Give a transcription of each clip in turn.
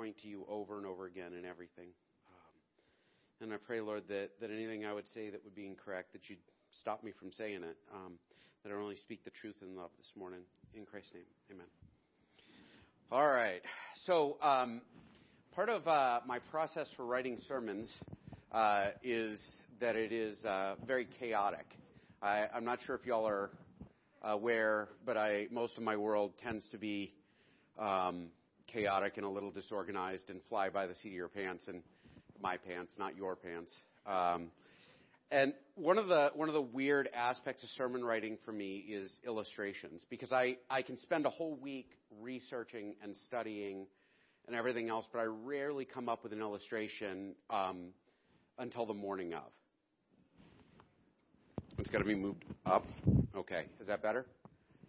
point to you over and over again in everything. Um, and I pray, Lord, that, that anything I would say that would be incorrect, that you'd stop me from saying it, um, that I only speak the truth in love this morning. In Christ's name, amen. All right. So, um, part of uh, my process for writing sermons uh, is that it is uh, very chaotic. I, I'm not sure if y'all are aware, but I most of my world tends to be um, chaotic and a little disorganized and fly by the seat of your pants and my pants, not your pants. Um, and one of the one of the weird aspects of sermon writing for me is illustrations because I I can spend a whole week researching and studying and everything else, but I rarely come up with an illustration um, until the morning of. It's got to be moved up. Okay, is that better?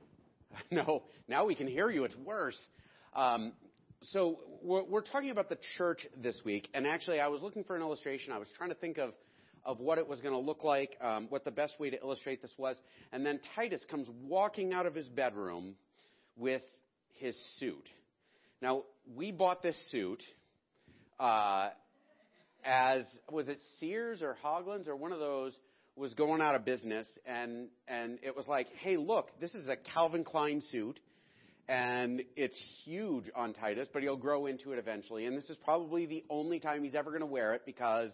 no, now we can hear you. It's worse. Um, so we're, we're, talking about the church this week, and actually, I was looking for an illustration. I was trying to think of of what it was going to look like, um, what the best way to illustrate this was, and then Titus comes walking out of his bedroom with his suit. Now, we bought this suit uh, as was it Sears or Haglund's or one of those was going out of business, and and it was like, hey, look, this is a Calvin Klein suit, and it's huge on Titus, but he'll grow into it eventually, and this is probably the only time he's ever going to wear it because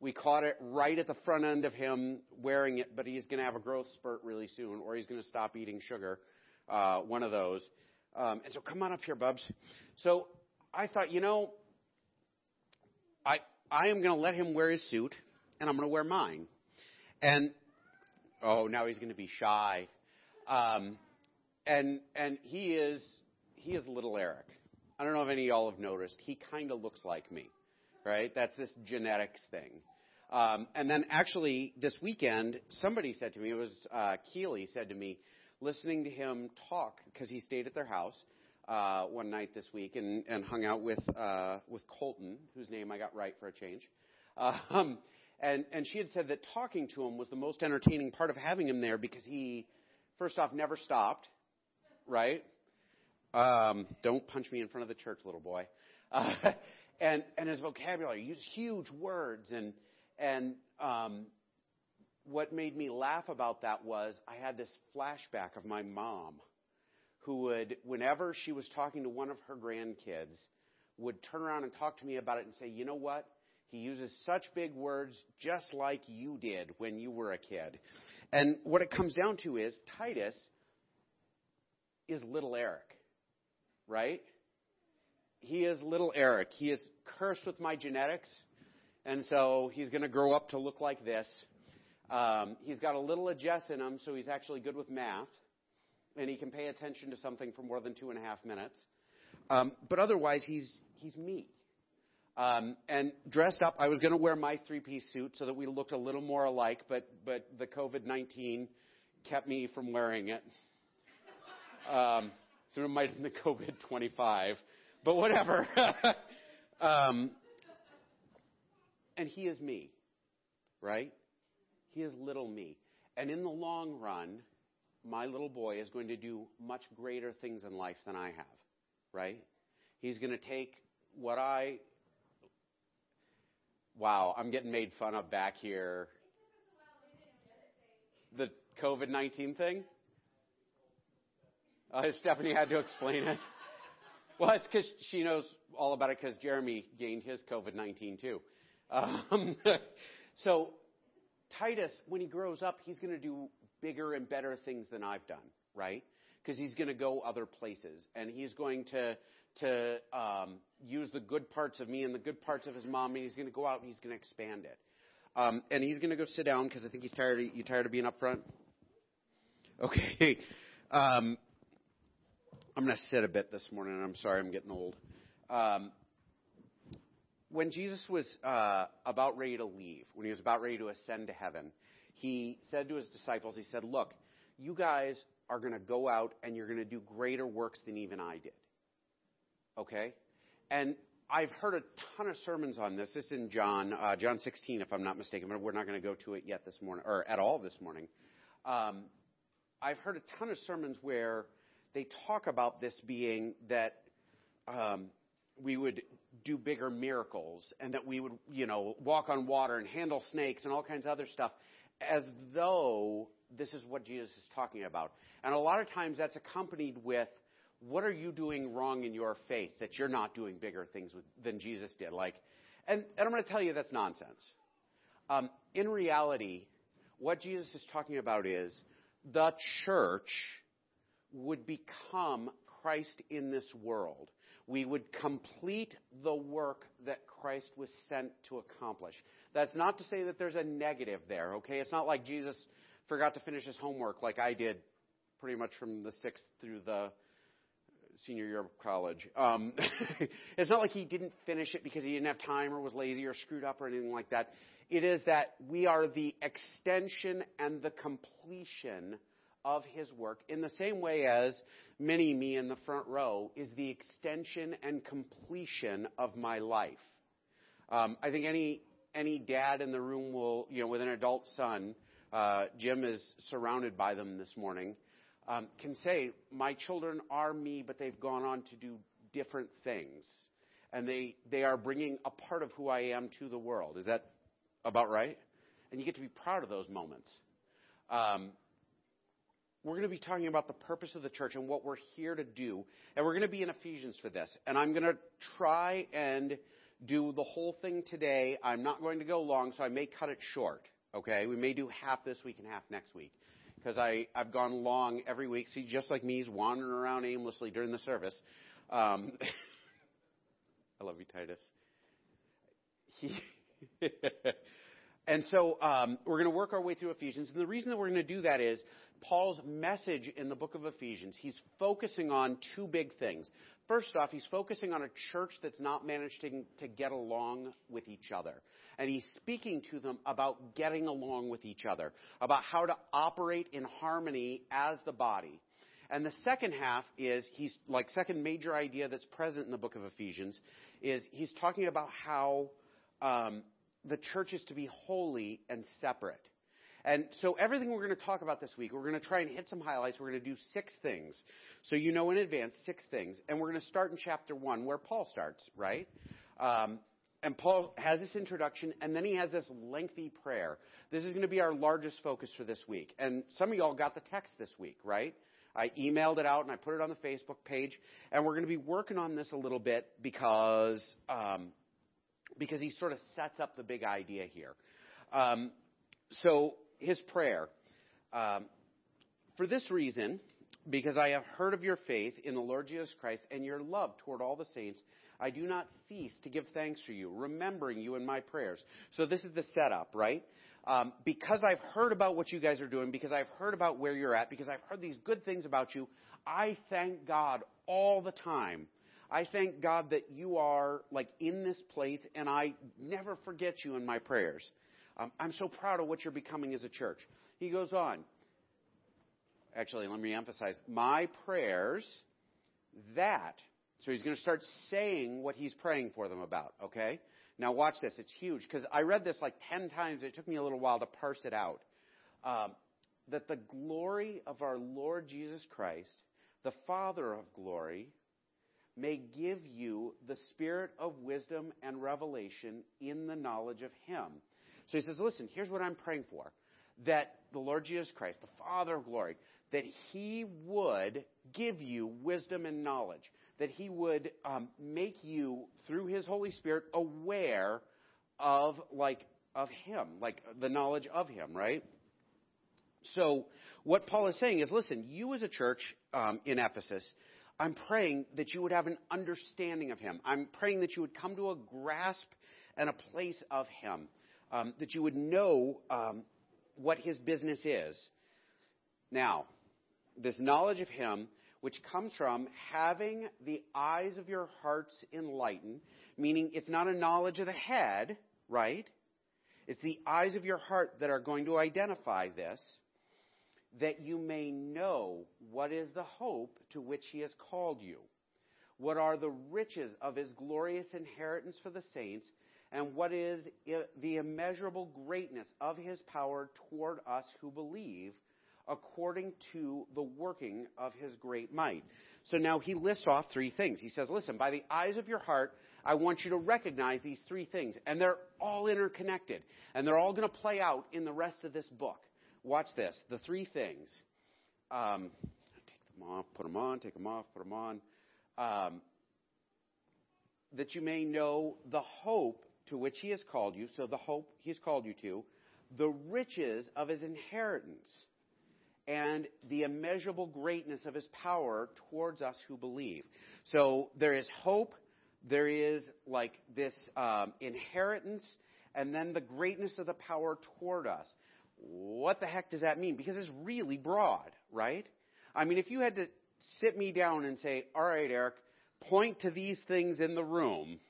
we caught it right at the front end of him wearing it, but he's going to have a growth spurt really soon, or he's going to stop eating sugar, uh, one of those. Um, and so, come on up here, Bubs. So I thought, you know, I I am going to let him wear his suit, and I'm going to wear mine. And oh, now he's going to be shy. Um, and and he is he is little Eric. I don't know if any of y'all have noticed. He kind of looks like me, right? That's this genetics thing. Um, and then actually this weekend, somebody said to me, it was uh, Keeley said to me, listening to him talk because he stayed at their house uh, one night this week and, and hung out with uh, with Colton, whose name I got right for a change. Um, and, and she had said that talking to him was the most entertaining part of having him there because he, first off, never stopped, right? Um, don't punch me in front of the church, little boy. Uh, and, and his vocabulary, used huge words. And, and um, what made me laugh about that was I had this flashback of my mom who would, whenever she was talking to one of her grandkids, would turn around and talk to me about it and say, you know what? He uses such big words just like you did when you were a kid. And what it comes down to is Titus is little Eric, right? He is little Eric. He is cursed with my genetics, and so he's going to grow up to look like this. Um, he's got a little Jess in him, so he's actually good with math, and he can pay attention to something for more than two and a half minutes. Um, but otherwise, he's he's me. Um, and dressed up, I was going to wear my three-piece suit so that we looked a little more alike, but but the COVID-19 kept me from wearing it. Um, so it might have been the COVID-25, but whatever. um, and he is me, right? He is little me. And in the long run, my little boy is going to do much greater things in life than I have, right? He's going to take what I Wow, I'm getting made fun of back here. The COVID 19 thing? Uh, Stephanie had to explain it. Well, it's because she knows all about it because Jeremy gained his COVID 19 too. Um, so, Titus, when he grows up, he's going to do bigger and better things than I've done, right? Because he's going to go other places and he's going to to um, use the good parts of me and the good parts of his mom, and he's going to go out and he's going to expand it. Um, and he's going to go sit down because I think he's tired. Of, you tired of being up front? Okay. Um, I'm going to sit a bit this morning. I'm sorry, I'm getting old. Um, when Jesus was uh, about ready to leave, when he was about ready to ascend to heaven, he said to his disciples, he said, "Look, you guys are going to go out and you're going to do greater works than even I did." Okay? And I've heard a ton of sermons on this. This is in John, uh, John 16, if I'm not mistaken, but we're not going to go to it yet this morning, or at all this morning. Um, I've heard a ton of sermons where they talk about this being that um, we would do bigger miracles and that we would, you know, walk on water and handle snakes and all kinds of other stuff as though this is what Jesus is talking about. And a lot of times that's accompanied with what are you doing wrong in your faith that you're not doing bigger things with, than Jesus did? Like, and, and I'm going to tell you that's nonsense. Um, in reality, what Jesus is talking about is the church would become Christ in this world. We would complete the work that Christ was sent to accomplish. That's not to say that there's a negative there, okay? It's not like Jesus forgot to finish his homework like I did pretty much from the sixth through the senior year of college. Um, it's not like he didn't finish it because he didn't have time or was lazy or screwed up or anything like that. It is that we are the extension and the completion of his work in the same way as many me in the front row is the extension and completion of my life. Um, I think any any dad in the room will, you know, with an adult son, uh, Jim is surrounded by them this morning um, can say, My children are me, but they've gone on to do different things. And they, they are bringing a part of who I am to the world. Is that about right? And you get to be proud of those moments. Um, we're going to be talking about the purpose of the church and what we're here to do. And we're going to be in Ephesians for this. And I'm going to try and do the whole thing today. I'm not going to go long, so I may cut it short. Okay? We may do half this week and half next week because I've gone long every week. See, just like me, he's wandering around aimlessly during the service. Um, I love you, Titus. He and so um, we're going to work our way through Ephesians. And the reason that we're going to do that is Paul's message in the book of Ephesians. He's focusing on two big things. First off, he's focusing on a church that's not managing to get along with each other and he's speaking to them about getting along with each other, about how to operate in harmony as the body. And the second half is he's like second major idea that's present in the book of Ephesians is he's talking about how um, the church is to be holy and separate. And so everything we're going to talk about this week, we're going to try and hit some highlights. We're going to do six things. So you know in advance six things. And we're going to start in chapter one where Paul starts, right? Um, and Paul has this introduction, and then he has this lengthy prayer. This is going to be our largest focus for this week. And some of y'all got the text this week, right? I emailed it out and I put it on the Facebook page, and we're going to be working on this a little bit because um, because he sort of sets up the big idea here. Um, so his prayer. Um, for this reason, because I have heard of your faith in the Lord Jesus Christ and your love toward all the saints I do not cease to give thanks for you, remembering you in my prayers. So this is the setup, right? Um, because I've heard about what you guys are doing, because I've heard about where you're at, because I've heard these good things about you, I thank God all the time. I thank God that you are like in this place, and I never forget you in my prayers. Um, I'm so proud of what you're becoming as a church. He goes on. Actually, let me emphasize my prayers that so he's going to start saying what he's praying for them about, okay? Now watch this. It's huge because I read this like 10 times. It took me a little while to parse it out. Um, that the glory of our Lord Jesus Christ, the Father of glory, may give you the spirit of wisdom and revelation in the knowledge of Him. So he says, listen, here's what I'm praying for. That the Lord Jesus Christ, the Father of glory, that He would give you wisdom and knowledge that He would um, make you, through His Holy Spirit, aware of like of Him, like the knowledge of Him, right? So what Paul is saying is, listen, you as a church um, in Ephesus, I'm praying that you would have an understanding of Him. I'm praying that you would come to a grasp and a place of Him, um, that you would know um, what His business is. Now, this knowledge of Him which comes from having the eyes of your hearts enlightened, meaning it's not a knowledge of the head, right? It's the eyes of your heart that are going to identify this, that you may know what is the hope to which he has called you, what are the riches of his glorious inheritance for the saints, and what is the immeasurable greatness of his power toward us who believe according to the working of his great might. So now he lists off three things. He says, listen, by the eyes of your heart, I want you to recognize these three things. And they're all interconnected. And they're all going to play out in the rest of this book. Watch this. The three things. Um, take them off, put them on, take them off, put them on. Um, that you may know the hope to which he has called you, so the hope he has called you to, the riches of his inheritance, and the immeasurable greatness of his power towards us who believe. So there is hope, there is like this um, inheritance, and then the greatness of the power toward us. What the heck does that mean? Because it's really broad, right? I mean, if you had to sit me down and say, all right, Eric, point to these things in the room,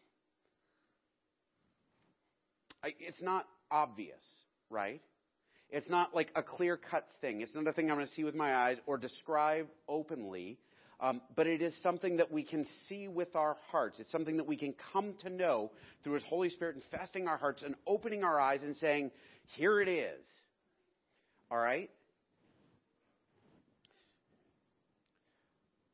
it's not obvious, right? It's not like a clear cut thing. It's not a thing I'm going to see with my eyes or describe openly. Um, but it is something that we can see with our hearts. It's something that we can come to know through His Holy Spirit infesting our hearts and opening our eyes and saying, here it is. All right?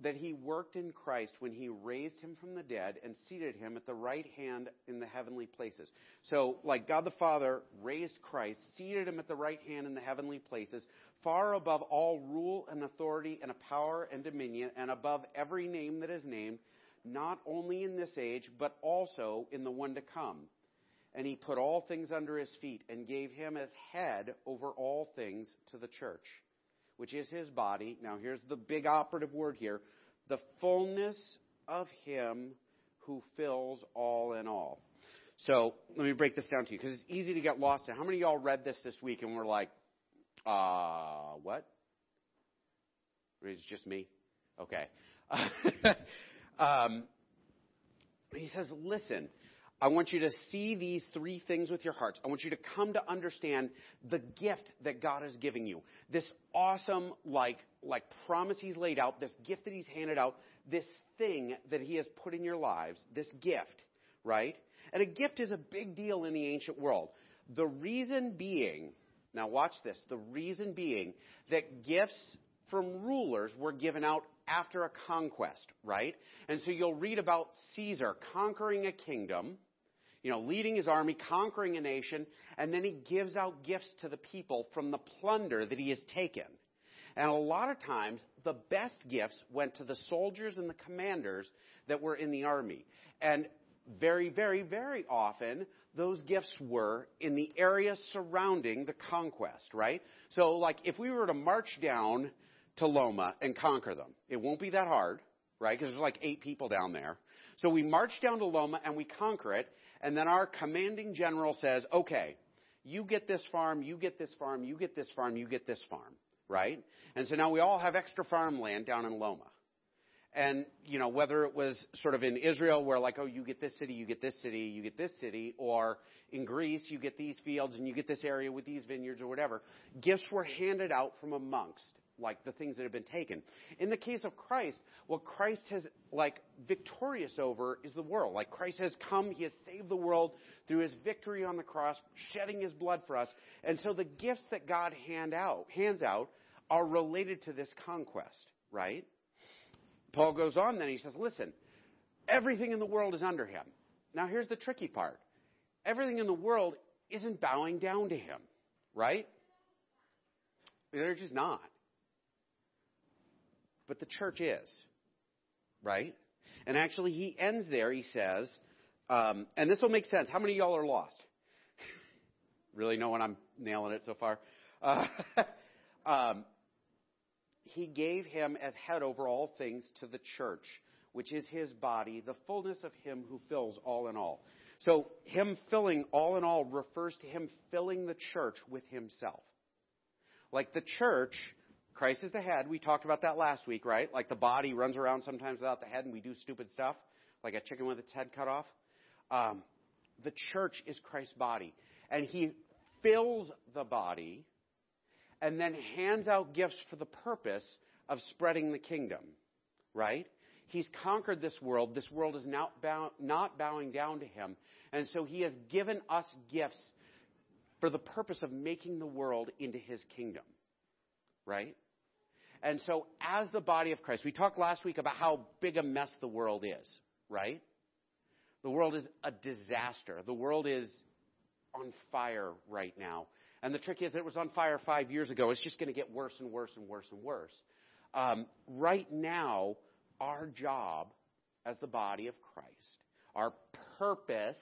That he worked in Christ when he raised him from the dead and seated him at the right hand in the heavenly places. So, like God the Father raised Christ, seated him at the right hand in the heavenly places, far above all rule and authority and a power and dominion, and above every name that is named, not only in this age, but also in the one to come. And he put all things under his feet and gave him as head over all things to the church which is his body. Now, here's the big operative word here the fullness of him who fills all in all. So, let me break this down to you because it's easy to get lost in. How many of y'all read this this week and were like, uh, what? It's just me? Okay. um, he says, listen, I want you to see these three things with your hearts. I want you to come to understand the gift that God is giving you. This awesome, like, like promise He's laid out, this gift that He's handed out, this thing that He has put in your lives, this gift, right? And a gift is a big deal in the ancient world. The reason being, now watch this, the reason being that gifts from rulers were given out after a conquest, right? And so you'll read about Caesar conquering a kingdom, you know, leading his army, conquering a nation, and then he gives out gifts to the people from the plunder that he has taken. And a lot of times, the best gifts went to the soldiers and the commanders that were in the army. And very, very, very often, those gifts were in the area surrounding the conquest, right? So, like, if we were to march down to Loma and conquer them, it won't be that hard, right? Because there's like eight people down there. So we march down to Loma and we conquer it, and then our commanding general says, okay, you get this farm, you get this farm, you get this farm, you get this farm, right? And so now we all have extra farmland down in Loma. And, you know, whether it was sort of in Israel where like, oh, you get this city, you get this city, you get this city, or in Greece, you get these fields and you get this area with these vineyards or whatever, gifts were handed out from amongst like the things that have been taken. In the case of Christ, what Christ has like victorious over is the world. Like Christ has come, he has saved the world through his victory on the cross, shedding his blood for us. And so the gifts that God hand out, hands out are related to this conquest, right? Paul goes on then, he says, listen, everything in the world is under him. Now here's the tricky part. Everything in the world isn't bowing down to him, right? They're just not but the church is, right? And actually, he ends there. He says, um, and this will make sense. How many of y'all are lost? really know when I'm nailing it so far? Uh, um, he gave him as head over all things to the church, which is his body, the fullness of him who fills all in all. So, him filling all in all refers to him filling the church with himself. Like the church Christ is the head. We talked about that last week, right? Like the body runs around sometimes without the head and we do stupid stuff, like a chicken with its head cut off. Um, the church is Christ's body. And he fills the body and then hands out gifts for the purpose of spreading the kingdom, right? He's conquered this world. This world is not, bow, not bowing down to him. And so he has given us gifts for the purpose of making the world into his kingdom. right? And so, as the body of Christ, we talked last week about how big a mess the world is, right? The world is a disaster. The world is on fire right now. And the trick is that it was on fire five years ago. It's just going to get worse and worse and worse and worse. Um, right now, our job as the body of Christ, our purpose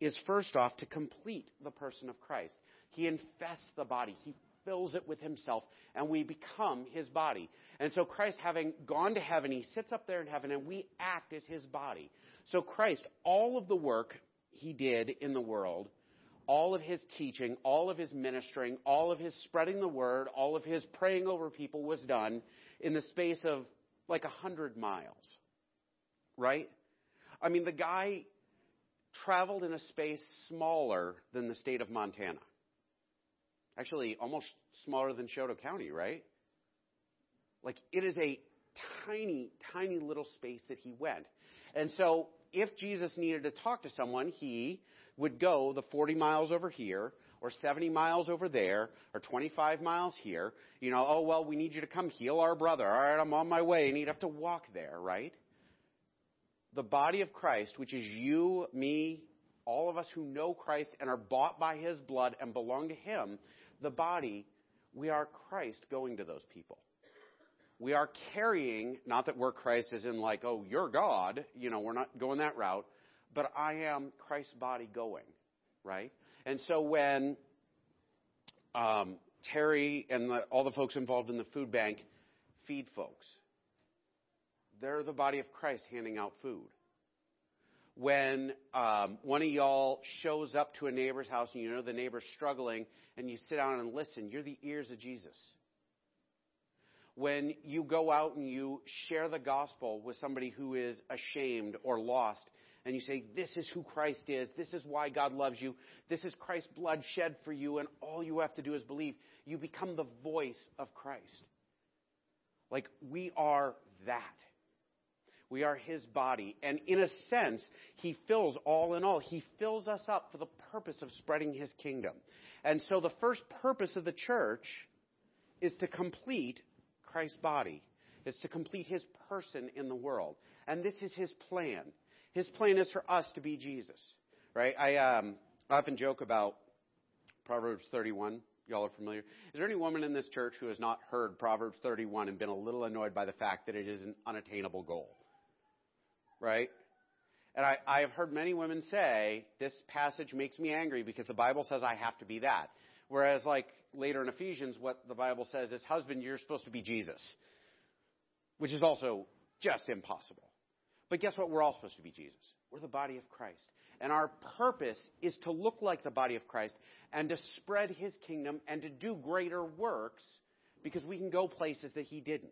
is first off to complete the person of Christ. He infests the body. He fills it with himself, and we become his body. And so Christ, having gone to heaven, he sits up there in heaven, and we act as his body. So Christ, all of the work he did in the world, all of his teaching, all of his ministering, all of his spreading the word, all of his praying over people was done in the space of like a hundred miles. Right? I mean, the guy traveled in a space smaller than the state of Montana. Actually, almost smaller than Chouteau County, right? Like, it is a tiny, tiny little space that he went. And so, if Jesus needed to talk to someone, he would go the 40 miles over here, or 70 miles over there, or 25 miles here. You know, oh, well, we need you to come heal our brother. All right, I'm on my way. And he'd have to walk there, right? The body of Christ, which is you, me, all of us who know Christ and are bought by his blood and belong to him, the body, we are Christ going to those people. We are carrying, not that we're Christ as in like, oh, you're God, you know, we're not going that route, but I am Christ's body going, right? And so when um, Terry and the, all the folks involved in the food bank feed folks, they're the body of Christ handing out food when um, one of y'all shows up to a neighbor's house and you know the neighbor's struggling and you sit down and listen, you're the ears of Jesus. When you go out and you share the gospel with somebody who is ashamed or lost, and you say, This is who Christ is, this is why God loves you, this is Christ's blood shed for you, and all you have to do is believe, you become the voice of Christ. Like, we are that. We are his body. And in a sense, he fills all in all. He fills us up for the purpose of spreading his kingdom. And so the first purpose of the church is to complete Christ's body, is to complete his person in the world. And this is his plan. His plan is for us to be Jesus, right? I um, often joke about Proverbs 31. Y'all are familiar. Is there any woman in this church who has not heard Proverbs 31 and been a little annoyed by the fact that it is an unattainable goal? Right? And I, I have heard many women say, this passage makes me angry because the Bible says I have to be that. Whereas, like later in Ephesians, what the Bible says is, husband, you're supposed to be Jesus, which is also just impossible. But guess what? We're all supposed to be Jesus. We're the body of Christ. And our purpose is to look like the body of Christ and to spread his kingdom and to do greater works because we can go places that he didn't.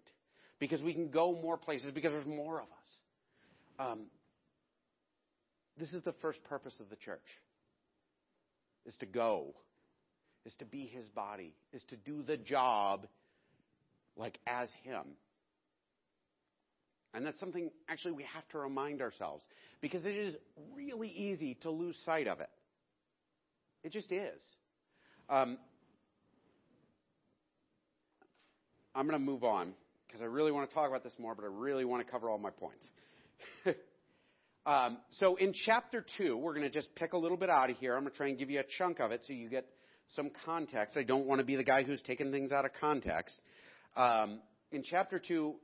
Because we can go more places because there's more of us. Um, this is the first purpose of the church is to go is to be his body is to do the job like as him. And that's something actually we have to remind ourselves because it is really easy to lose sight of it. It just is. Um, i'm going to move on because i really want to talk about this more but i really want to cover all my points um, so in chapter 2, we're going to just pick a little bit out of here. I'm going to try and give you a chunk of it so you get some context. I don't want to be the guy who's taking things out of context. Um, in chapter 2,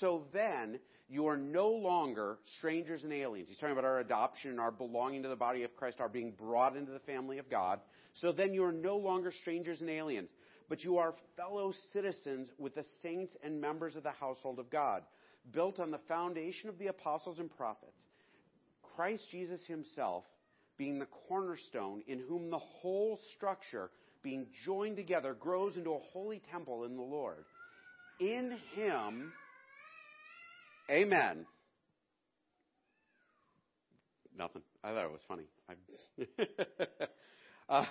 so then you are no longer strangers and aliens. He's talking about our adoption and our belonging to the body of Christ, our being brought into the family of God. So then you are no longer strangers and aliens, but you are fellow citizens with the saints and members of the household of God built on the foundation of the apostles and prophets, Christ Jesus himself being the cornerstone, in whom the whole structure, being joined together, grows into a holy temple in the Lord. In him, amen. Nothing. I thought it was funny. uh,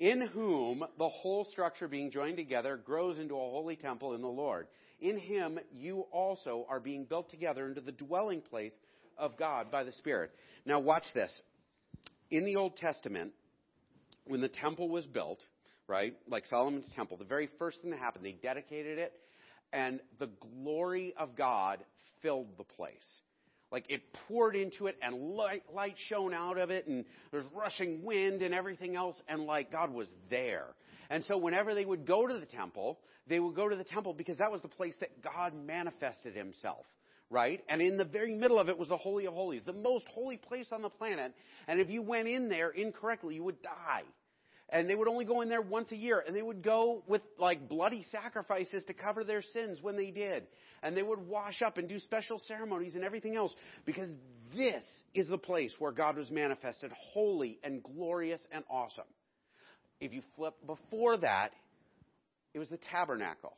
in whom the whole structure being joined together grows into a holy temple in the Lord. In him you also are being built together into the dwelling place of God by the Spirit. Now watch this. In the Old Testament, when the temple was built, right? Like Solomon's temple, the very first thing that happened, they dedicated it, and the glory of God filled the place. Like it poured into it, and light, light shone out of it, and there's rushing wind and everything else, and like God was there. And so whenever they would go to the temple, they would go to the temple because that was the place that God manifested himself right? And in the very middle of it was the Holy of Holies, the most holy place on the planet. And if you went in there incorrectly, you would die. And they would only go in there once a year, and they would go with like bloody sacrifices to cover their sins when they did. And they would wash up and do special ceremonies and everything else because this is the place where God was manifested, holy and glorious and awesome. If you flip before that, it was the tabernacle.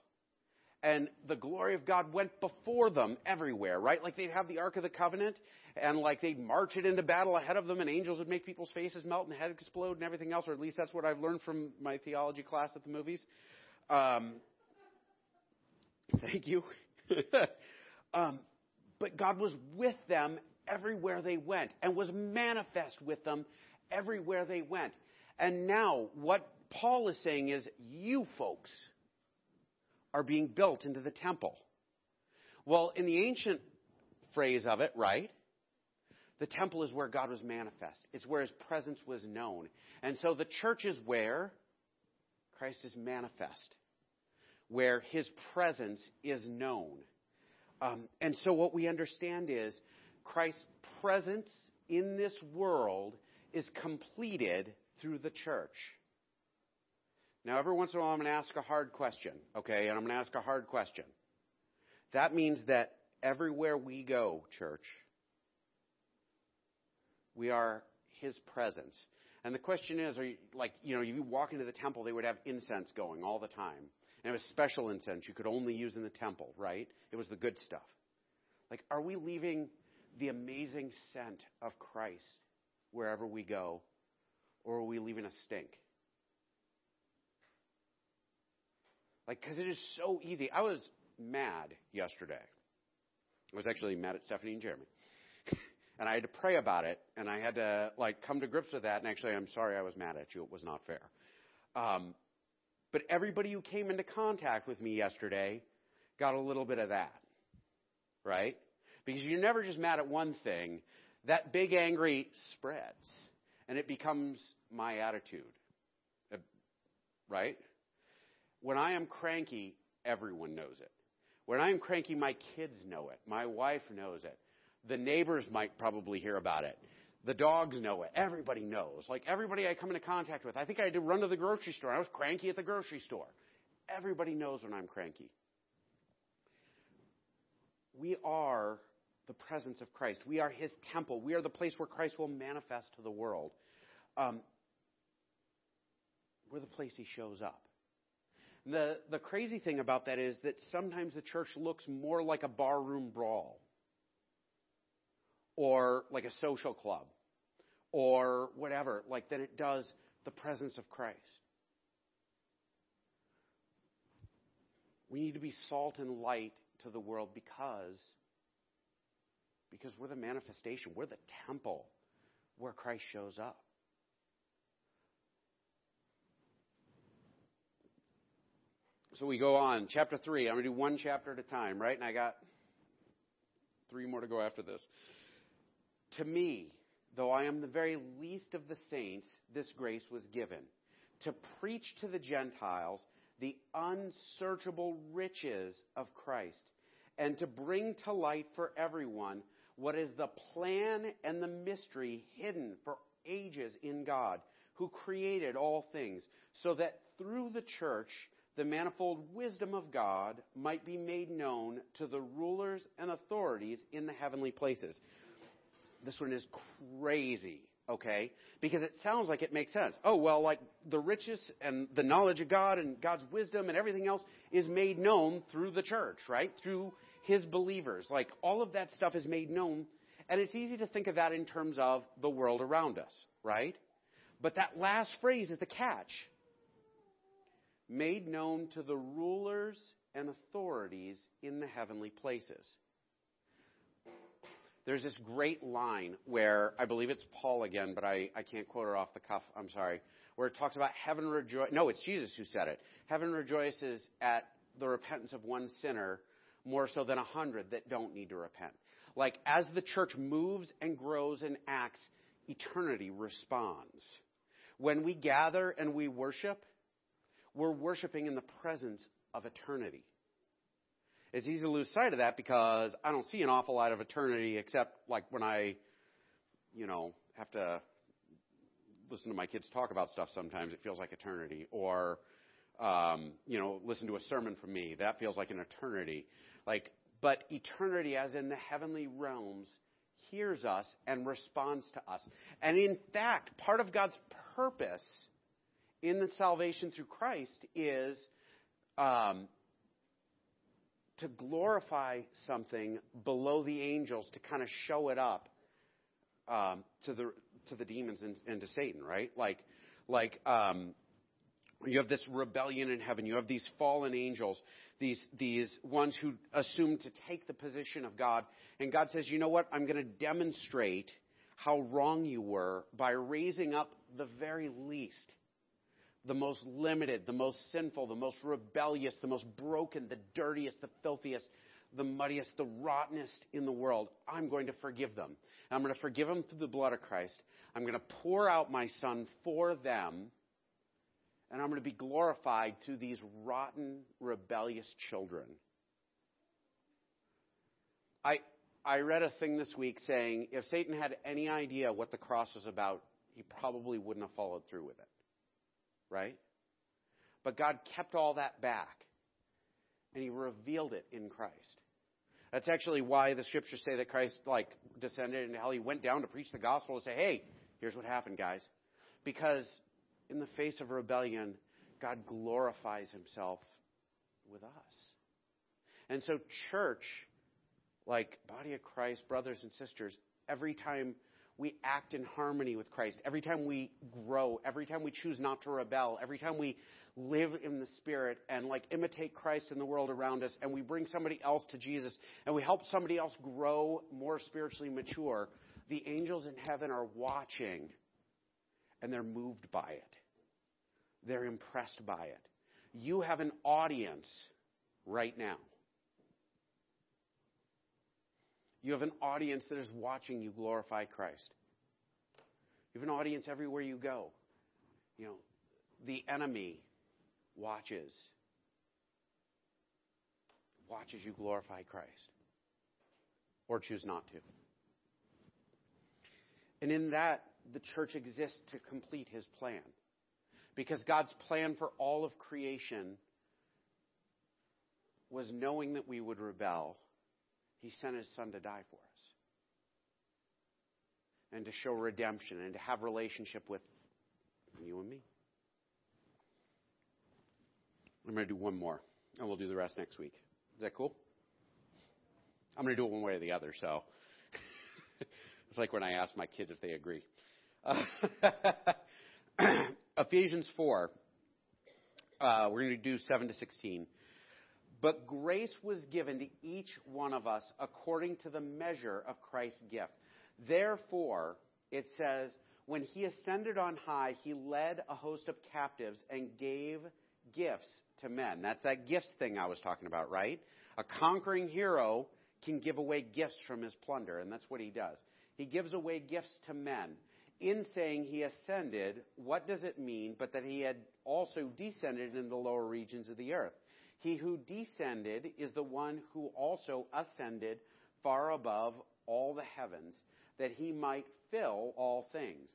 And the glory of God went before them everywhere, right? Like they'd have the Ark of the Covenant, and like they'd march it into battle ahead of them, and angels would make people's faces melt and heads explode and everything else, or at least that's what I've learned from my theology class at the movies. Um, thank you. um, but God was with them everywhere they went and was manifest with them everywhere they went. And now, what Paul is saying is, you folks are being built into the temple. Well, in the ancient phrase of it, right? The temple is where God was manifest. It's where his presence was known. And so the church is where Christ is manifest, where his presence is known. Um, and so what we understand is Christ's presence in this world is completed through the church. Now, every once in a while, I'm going to ask a hard question, okay? And I'm going to ask a hard question. That means that everywhere we go, church, we are His presence. And the question is, are you, like, you know, you walk into the temple, they would have incense going all the time. And it was special incense you could only use in the temple, right? It was the good stuff. Like, are we leaving the amazing scent of Christ wherever we go, or are we leaving a stink? Like, because it is so easy. I was mad yesterday. I was actually mad at Stephanie and Jeremy. and I had to pray about it, and I had to, like, come to grips with that. And actually, I'm sorry I was mad at you. It was not fair. Um, but everybody who came into contact with me yesterday got a little bit of that. Right? Because you're never just mad at one thing. That big angry spreads, and it becomes my attitude. Uh, right? When I am cranky, everyone knows it. When I am cranky, my kids know it. My wife knows it. The neighbors might probably hear about it. The dogs know it. Everybody knows. Like everybody I come into contact with. I think I had to run to the grocery store. I was cranky at the grocery store. Everybody knows when I'm cranky. We are the presence of Christ. We are His temple. We are the place where Christ will manifest to the world. Um, we're the place He shows up. The, the crazy thing about that is that sometimes the church looks more like a barroom brawl or like a social club or whatever, like than it does the presence of Christ. We need to be salt and light to the world because because we're the manifestation, we're the temple where Christ shows up. So we go on. Chapter 3. I'm going to do one chapter at a time, right? And I got three more to go after this. To me, though I am the very least of the saints, this grace was given to preach to the Gentiles the unsearchable riches of Christ and to bring to light for everyone what is the plan and the mystery hidden for ages in God, who created all things, so that through the church the manifold wisdom of God might be made known to the rulers and authorities in the heavenly places. This one is crazy, okay? Because it sounds like it makes sense. Oh, well, like the riches and the knowledge of God and God's wisdom and everything else is made known through the church, right? Through his believers. Like all of that stuff is made known. And it's easy to think of that in terms of the world around us, right? But that last phrase is the catch made known to the rulers and authorities in the heavenly places. there's this great line where I believe it's Paul again, but I, I can't quote it off the cuff. I'm sorry. Where it talks about heaven rejoice. No, it's Jesus who said it. Heaven rejoices at the repentance of one sinner more so than a hundred that don't need to repent. Like as the church moves and grows and acts, eternity responds. When we gather and we worship, we're worshiping in the presence of eternity. It's easy to lose sight of that because I don't see an awful lot of eternity except like when I, you know, have to listen to my kids talk about stuff sometimes. It feels like eternity. Or, um, you know, listen to a sermon from me. That feels like an eternity. Like, but eternity, as in the heavenly realms, hears us and responds to us. And in fact, part of God's purpose in the salvation through Christ is um, to glorify something below the angels to kind of show it up um, to the to the demons and, and, to Satan, right? Like, like um, you have this rebellion in heaven. You have these fallen angels, these these ones who assume to take the position of God, and God says, you know what? I'm going to demonstrate how wrong you were by raising up the very least the most limited, the most sinful, the most rebellious, the most broken, the dirtiest, the filthiest, the muddiest, the rottenest in the world. I'm going to forgive them. I'm going to forgive them through the blood of Christ. I'm going to pour out my son for them. And I'm going to be glorified through these rotten, rebellious children. I, I read a thing this week saying if Satan had any idea what the cross was about, he probably wouldn't have followed through with it right? But God kept all that back and he revealed it in Christ. That's actually why the scriptures say that Christ like descended into hell. He went down to preach the gospel to say, "Hey, here's what happened, guys." Because in the face of rebellion, God glorifies himself with us. And so church, like body of Christ, brothers and sisters, every time we act in harmony with Christ, every time we grow, every time we choose not to rebel, every time we live in the Spirit and like imitate Christ in the world around us, and we bring somebody else to Jesus, and we help somebody else grow more spiritually mature, the angels in heaven are watching and they're moved by it. They're impressed by it. You have an audience right now. You have an audience that is watching you glorify Christ. You have an audience everywhere you go. You know, the enemy watches. Watches you glorify Christ. Or choose not to. And in that, the church exists to complete his plan. Because God's plan for all of creation was knowing that we would rebel he sent his son to die for us. And to show redemption and to have relationship with you and me. I'm going to do one more, and we'll do the rest next week. Is that cool? I'm going to do it one way or the other, so. it's like when I ask my kids if they agree. Uh, Ephesians 4. Uh, we're going to do 7 to 16. But grace was given to each one of us according to the measure of Christ's gift. Therefore, it says, when he ascended on high, he led a host of captives and gave gifts to men. That's that gifts thing I was talking about, right? A conquering hero can give away gifts from his plunder, and that's what he does. He gives away gifts to men. In saying he ascended, what does it mean but that he had also descended in the lower regions of the earth? He who descended is the one who also ascended far above all the heavens, that he might fill all things.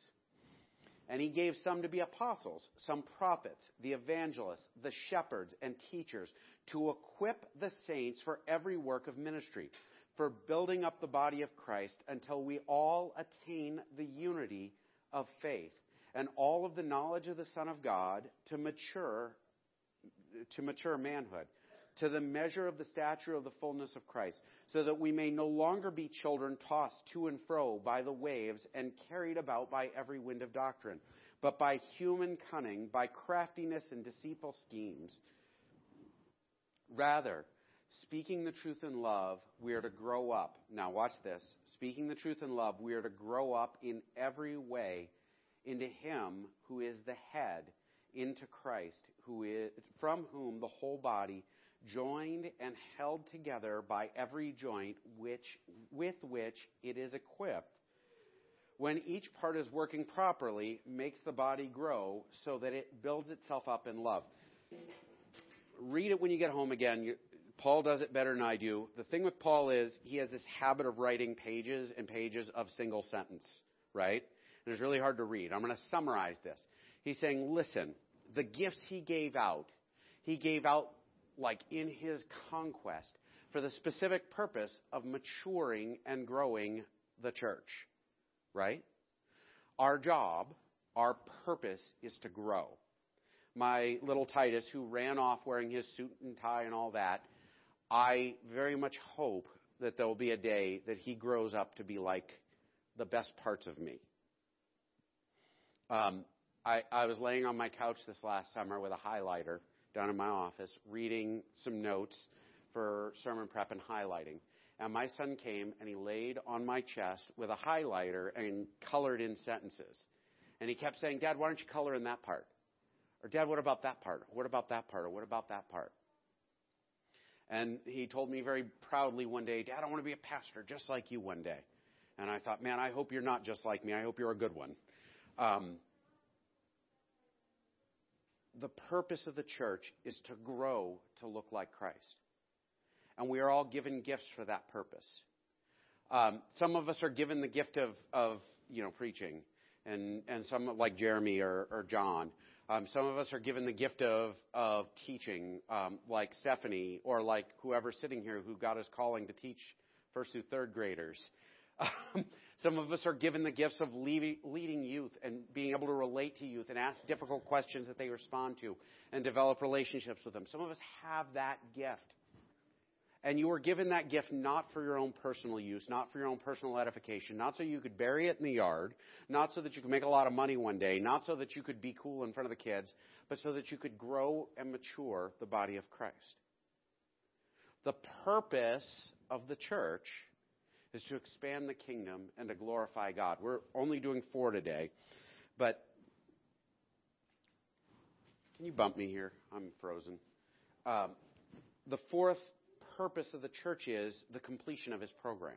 And he gave some to be apostles, some prophets, the evangelists, the shepherds, and teachers to equip the saints for every work of ministry, for building up the body of Christ until we all attain the unity of faith and all of the knowledge of the Son of God to mature to mature manhood, to the measure of the stature of the fullness of Christ, so that we may no longer be children tossed to and fro by the waves and carried about by every wind of doctrine, but by human cunning, by craftiness and deceitful schemes. Rather, speaking the truth in love, we are to grow up. Now, watch this. Speaking the truth in love, we are to grow up in every way into Him who is the head, into Christ, who is, from whom the whole body, joined and held together by every joint which, with which it is equipped, when each part is working properly, makes the body grow so that it builds itself up in love. Read it when you get home again. You, Paul does it better than I do. The thing with Paul is he has this habit of writing pages and pages of single sentence, right? And it's really hard to read. I'm going to summarize this. He's saying, listen, the gifts he gave out, he gave out like in his conquest for the specific purpose of maturing and growing the church, right? Our job, our purpose is to grow. My little Titus, who ran off wearing his suit and tie and all that, I very much hope that there will be a day that he grows up to be like the best parts of me. Um, I, I was laying on my couch this last summer with a highlighter down in my office, reading some notes for sermon prep and highlighting. And my son came and he laid on my chest with a highlighter and colored in sentences. And he kept saying, Dad, why don't you color in that part? Or, Dad, what about that part? What about that part? Or, what about that part? And he told me very proudly one day, Dad, I want to be a pastor just like you one day. And I thought, man, I hope you're not just like me. I hope you're a good one. Um, the purpose of the church is to grow to look like Christ. And we are all given gifts for that purpose. Um, some of us are given the gift of, of you know, preaching, and, and some, like Jeremy or, or John, um, some of us are given the gift of, of teaching, um, like Stephanie, or like whoever's sitting here who got his calling to teach first through third graders. Some of us are given the gifts of leading youth and being able to relate to youth and ask difficult questions that they respond to and develop relationships with them. Some of us have that gift. And you were given that gift not for your own personal use, not for your own personal edification, not so you could bury it in the yard, not so that you could make a lot of money one day, not so that you could be cool in front of the kids, but so that you could grow and mature the body of Christ. The purpose of the church is to expand the kingdom and to glorify God. We're only doing four today, but can you bump me here? I'm frozen. Um, the fourth purpose of the church is the completion of his program.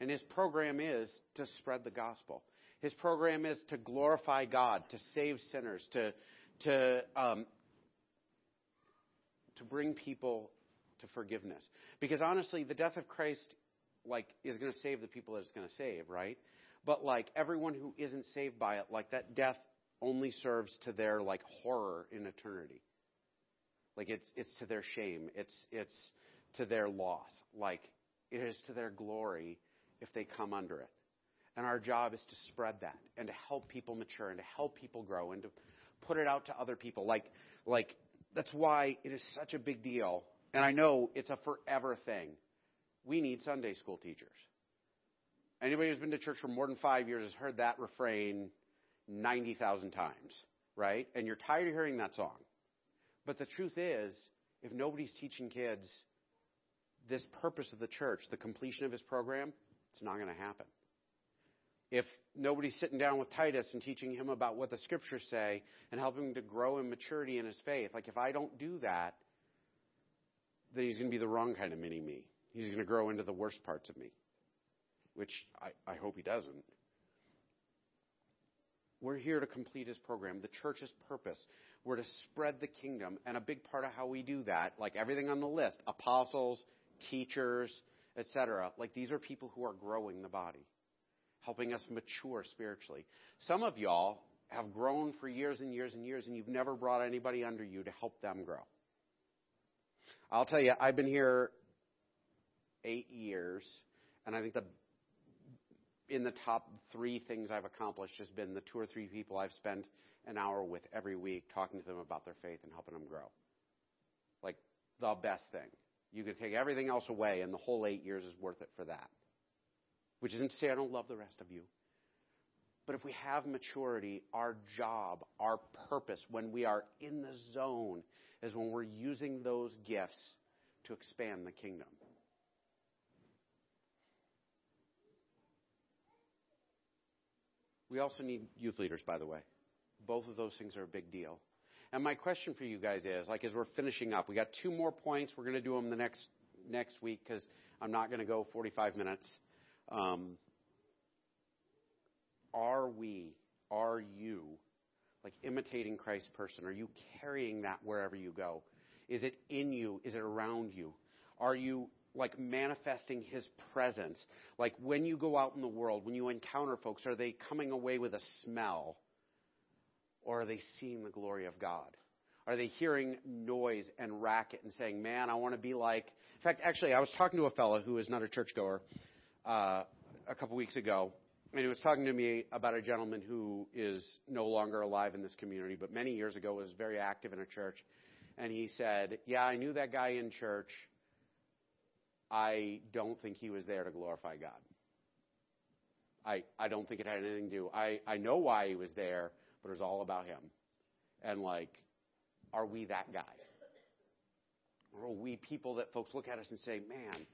And his program is to spread the gospel. His program is to glorify God, to save sinners, to, to, um, to bring people to forgiveness. Because honestly, the death of Christ, like, is going to save the people that it's going to save, right? But like everyone who isn't saved by it, like that death only serves to their like horror in eternity. Like it's it's to their shame. It's it's to their loss. Like it is to their glory if they come under it. And our job is to spread that and to help people mature and to help people grow and to put it out to other people. Like, like that's why it is such a big deal. And I know it's a forever thing. We need Sunday school teachers. Anybody who's been to church for more than five years has heard that refrain 90,000 times, right? And you're tired of hearing that song. But the truth is, if nobody's teaching kids this purpose of the church, the completion of his program, it's not going to happen. If nobody's sitting down with Titus and teaching him about what the scriptures say and helping him to grow in maturity in his faith, like if I don't do that, then he's going to be the wrong kind of mini me. He's going to grow into the worst parts of me, which I, I hope he doesn't. We're here to complete his program, the church's purpose. We're to spread the kingdom, and a big part of how we do that, like everything on the list, apostles, teachers, etc. Like these are people who are growing the body, helping us mature spiritually. Some of y'all have grown for years and years and years, and you've never brought anybody under you to help them grow. I'll tell you, I've been here eight years, and I think the in the top three things I've accomplished has been the two or three people I've spent an hour with every week talking to them about their faith and helping them grow. Like the best thing. You could take everything else away, and the whole eight years is worth it for that. Which isn't to say I don't love the rest of you. But if we have maturity, our job, our purpose, when we are in the zone, is when we're using those gifts to expand the kingdom. We also need youth leaders, by the way. Both of those things are a big deal. And my question for you guys is, like, as we're finishing up, we got two more points. We're going to do them the next next week because I'm not going to go 45 minutes. Um, are we, are you, like imitating Christ's person? Are you carrying that wherever you go? Is it in you? Is it around you? Are you like manifesting his presence? Like when you go out in the world, when you encounter folks, are they coming away with a smell? Or are they seeing the glory of God? Are they hearing noise and racket and saying, man, I want to be like. In fact, actually, I was talking to a fellow who is not a churchgoer uh, a couple weeks ago, and he was talking to me about a gentleman who is no longer alive in this community, but many years ago was very active in a church. And he said, Yeah, I knew that guy in church. I don't think he was there to glorify God. I, I don't think it had anything to do. I, I know why he was there, but it was all about him. And like, are we that guy? Or are we people that folks look at us and say, man,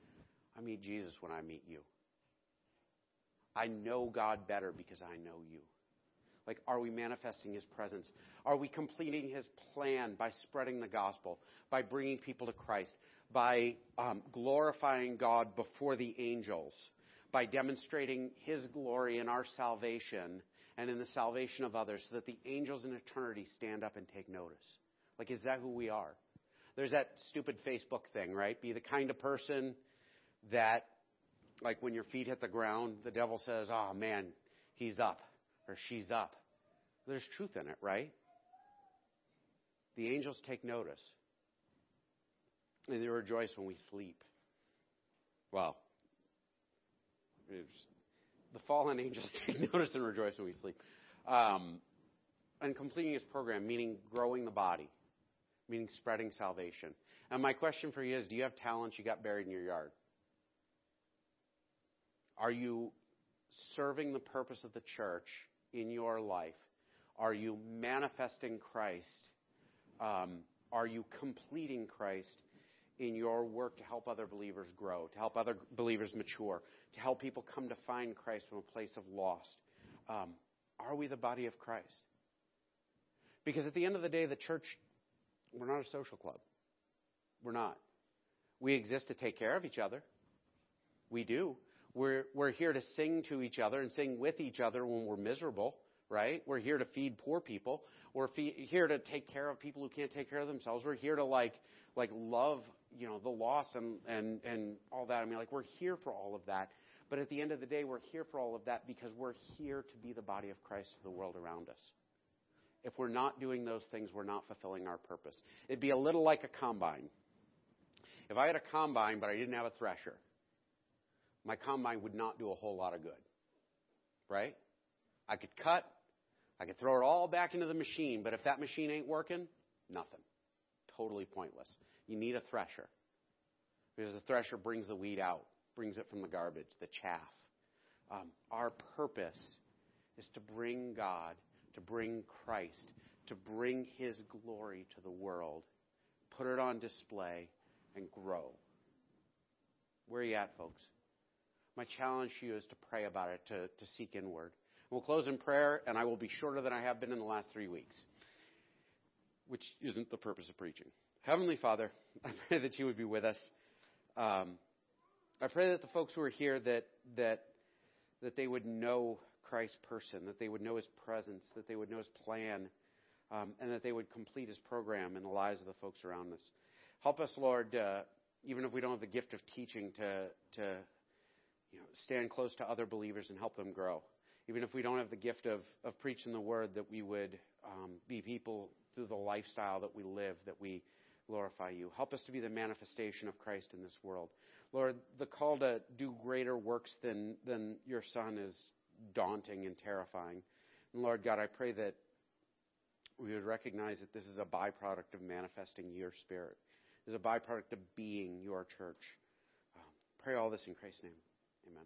I meet Jesus when I meet you? I know God better because I know you. Like, are we manifesting His presence? Are we completing His plan by spreading the gospel, by bringing people to Christ, by um, glorifying God before the angels, by demonstrating His glory in our salvation and in the salvation of others, so that the angels in eternity stand up and take notice? Like, is that who we are? There's that stupid Facebook thing, right? Be the kind of person that like when your feet hit the ground, the devil says, oh man, he's up or she's up. There's truth in it, right? The angels take notice. And they rejoice when we sleep. Well, the fallen angels take notice and rejoice when we sleep. Um, and completing his program, meaning growing the body, meaning spreading salvation. And my question for you is do you have talents you got buried in your yard? Are you serving the purpose of the church in your life? Are you manifesting Christ? Um, are you completing Christ in your work to help other believers grow, to help other believers mature, to help people come to find Christ from a place of lost? Um, are we the body of Christ? Because at the end of the day, the church, we're not a social club. We're not. We exist to take care of each other. We do. We're, we're here to sing to each other and sing with each other when we're miserable, right? We're here to feed poor people. We're here to take care of people who can't take care of themselves. We're here to like, like love, you know, the loss and, and, and all that. I mean, like, we're here for all of that. But at the end of the day, we're here for all of that because we're here to be the body of Christ to the world around us. If we're not doing those things, we're not fulfilling our purpose. It'd be a little like a combine. If I had a combine, but I didn't have a thresher, my combine would not do a whole lot of good. Right? I could cut, I could throw it all back into the machine, but if that machine ain't working, nothing. Totally pointless. You need a thresher. Because the thresher brings the weed out, brings it from the garbage, the chaff. Um, our purpose is to bring God, to bring Christ, to bring His glory to the world, put it on display, and grow. Where are you at, folks? my challenge to you is to pray about it, to, to seek inward. We'll close in prayer, and I will be shorter than I have been in the last three weeks, which isn't the purpose of preaching. Heavenly Father, I pray that you would be with us. Um, I pray that the folks who are here that that that they would know Christ's person, that they would know His presence, that they would know His plan, um, and that they would complete His program in the lives of the folks around us. Help us, Lord, uh, even if we don't have the gift of teaching, to to you know, stand close to other believers and help them grow. Even if we don't have the gift of, of preaching the word, that we would um, be people through the lifestyle that we live, that we glorify you. Help us to be the manifestation of Christ in this world. Lord, the call to do greater works than, than your Son is daunting and terrifying. And Lord God, I pray that we would recognize that this is a byproduct of manifesting your Spirit. This is a byproduct of being your church. Um, pray all this in Christ's name. Amen.